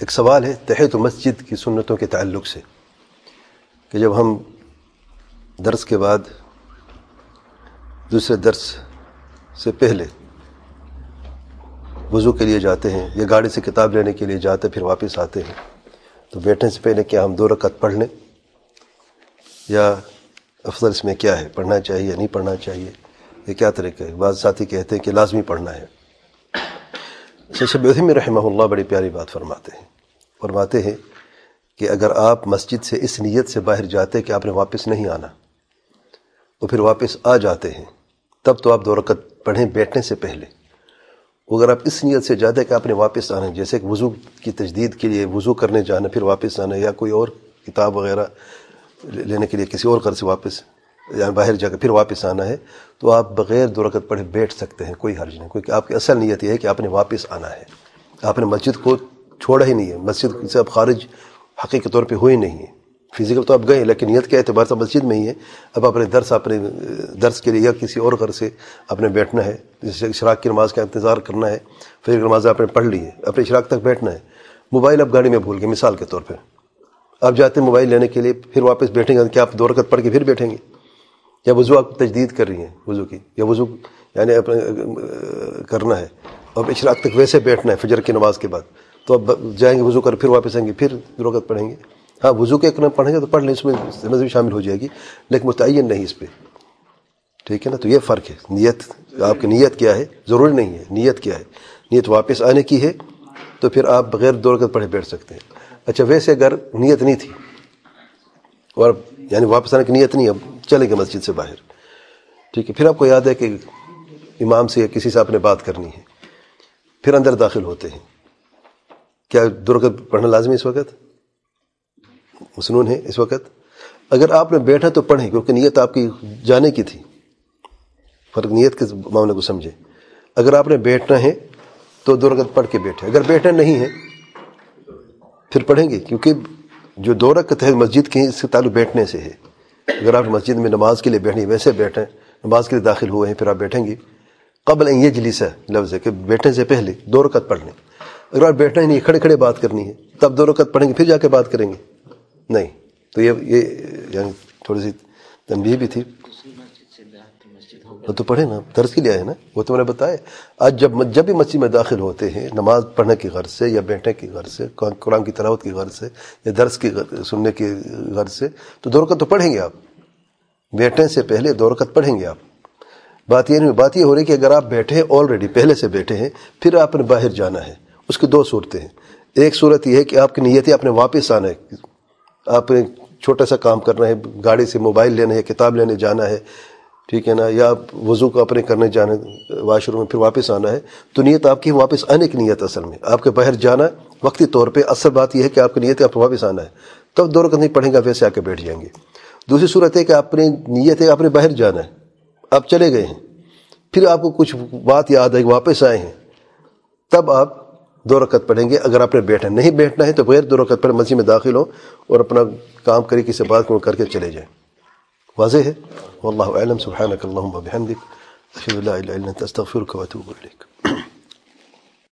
ایک سوال ہے تحت و مسجد کی سنتوں کے تعلق سے کہ جب ہم درس کے بعد دوسرے درس سے پہلے وضو کے لیے جاتے ہیں یا گاڑی سے کتاب لینے کے لیے جاتے پھر واپس آتے ہیں، تو بیٹھنے سے پہلے کیا ہم دو رکعت پڑھ لیں؟ یا افضل اس میں کیا ہے، پڑھنا چاہیے یا نہیں پڑھنا چاہیے؟ یہ کیا طریقہ ہے؟ بعض ساتھی کہتے ہیں کہ لازمی پڑھنا ہے۔ شب میں رحمہ اللہ بڑی پیاری بات فرماتے ہیں۔ فرماتے ہیں کہ اگر آپ مسجد سے اس نیت سے باہر جاتے کہ آپ نے واپس نہیں آنا، تو پھر واپس آ جاتے ہیں۔ تب تو آپ دو رکعت پڑھیں بیٹھنے سے پہلے۔ اگر آپ اس نیت سے جاتے کہ آپ نے واپس آنا، جیسے کہ وضو کی تجدید کے لیے وضو کرنے جانا، پھر واپس آنا یا کوئی اور کتاب وغیرہ لینے کے لیے کسی اور گھر سے واپس یا باہر جا کے پھر واپس آنا ہے، تو آپ بغیر دو رکعت پڑھے بیٹھ سکتے ہیں، کوئی حرج نہیں کیونکہ آپ کی اصل نیت یہ ہے کہ آپ نے واپس آنا ہے۔ آپ نے مسجد کو چھوڑا ہی نہیں ہے، مسجد سے اب خارج حقیقی طور پہ ہوئی نہیں ہے۔ فزیکل تو آپ گئے لیکن نیت کے اعتبار سے مسجد میں ہی ہے۔ اب اپنے درس اپنے درس کے لیے یا کسی اور گھر سے اپنے بیٹھنا ہے جیسے اشراق کی نماز کا انتظار کرنا ہے پھر نماز آپ نے پڑھ لی ہے اپنے اشراق تک بیٹھنا ہے۔ موبائل اب گاڑی میں بھول گئے، مثال کے طور پہ۔ آپ جاتے ہیں موبائل لینے کے لیے، پھر واپس بیٹھیں گے، کیا آپ دو رکعت پڑھ کے پھر بیٹھیں گے؟ یا وضو آپ تجدید کر رہی ہیں، وضو کی، یا وضو یعنی اپنے کرنا ہے، اب اشراق تک ویسے بیٹھنا ہے، فجر کی نماز کے بعد، تو اب جائیں گے وضو کر، پھر واپس آئیں گے، پھر رکعت پڑھیں گے۔ ہاں وضو کے ایک پڑھیں گے تو پڑھ لیں، اس میں بھی شامل ہو جائے گی، لیکن متعین نہیں اس پہ۔ ٹھیک ہے نا؟ تو یہ فرق ہے۔ نیت، آپ کی نیت کیا ہے؟ ضروری نہیں ہے، نیت کیا ہے؟ نیت واپس آنے کی ہے، تو پھر آپ بغیر دو پڑھے بیٹھ سکتے ہیں۔ اچھا ویسے اگر نیت نہیں تھی، اور یعنی واپس آنے کی نیت نہیں، اب چلیں گے مسجد سے باہر۔ ٹھیک ہے، پھر آپ کو یاد ہے کہ امام سے یا کسی سے آپ نے بات کرنی ہے، پھر اندر داخل ہوتے ہیں۔ کیا درگت پڑھنا لازمی اس وقت؟ مصنون ہے اس وقت؟ اگر آپ نے بیٹھا تو پڑھیں، کیونکہ نیت آپ کی جانے کی تھی۔ فرق نیت کے معاملے کو سمجھے اگر آپ نے بیٹھنا ہے تو درگت پڑھ کے بیٹھے۔ اگر بیٹھنا نہیں ہے، پھر پڑھیں گے، کیونکہ جو دو رکعت ہے مسجد کی اس کے تعلق بیٹھنے سے ہے۔ اگر آپ مسجد میں نماز کے لیے بیٹھیں، ویسے بیٹھیں، نماز کے لیے داخل ہوئے ہیں، پھر آپ بیٹھیں گے قبل یہ جلیس ہے لفظ ہے کہ بیٹھنے سے پہلے دو رکعت پڑھ لیں اگر آپ بیٹھنا ہی نہیں، کھڑے کھڑے بات کرنی ہے، تب دو رکعت پڑھیں گے، پھر جا کے بات کریں گے۔ نہیں، تو یہ یہ یعنی تھوڑی سی تنبیہ بھی تھی۔ تو پڑھے نا، درس کے لیے آئے نا، وہ تو میں نے بتایا۔ آج جب جب بھی مسجد میں داخل ہوتے ہیں، نماز پڑھنے کی غرض سے یا بیٹھنے کی غرض سے، قرآن کی تلاوت کی غرض سے یا درس کی سننے کی غرض سے، تو دو رکعت تو پڑھیں گے آپ۔ بیٹھنے سے پہلے دو رکعت پڑھیں گے آپ۔ بات یہ نہیں، بات یہ ہو رہی کہ اگر آپ بیٹھے ہیں آلریڈی پہلے سے بیٹھے ہیں، پھر آپ نے باہر جانا ہے۔ اس کی دو صورتیں ہیں۔ ایک صورت یہ ہے کہ آپ کی نیت ہے آپ نے واپس آنا ہے۔ آپ نے چھوٹا سا کام کرنا ہے گاڑی سے موبائل لینا ہے، کتاب لینے جانا ہے۔ ٹھیک ہے نا؟ یا وضو کو اپنے کرنے جانے واش روم میں پھر واپس آنا ہے، تو نیت آپ کی واپس آنے کی نیت اصل میں۔ آپ کے باہر جانا وقتی طور پہ اصل بات یہ ہے کہ آپ کی نیت ہے آپ کو واپس آنا ہے۔ تب دو نہیں پڑھیں گے ویسے آ کے بیٹھ جائیں گے۔ دوسری صورت ہے کہ اپنی نیت ہے اپنے باہر جانا ہے۔ آپ چلے گئے ہیں۔ پھر آپ کو کچھ بات یاد ہے واپس آئے ہیں۔ تب آپ دو رکعت پڑھیں گے۔ اگر آپ نے بیٹھا نہیں بیٹھنا ہے تو بغیر دو رکعت پڑھ مسجد میں داخل ہوں اور اپنا کام کری کسی بات کو کر کے چلے جائیں۔ واضح ہے؟ والله أعلم. سبحانك اللهم وبحمدك أشهد أن لا إله إلا أنت أستغفرك وأتوب إليك.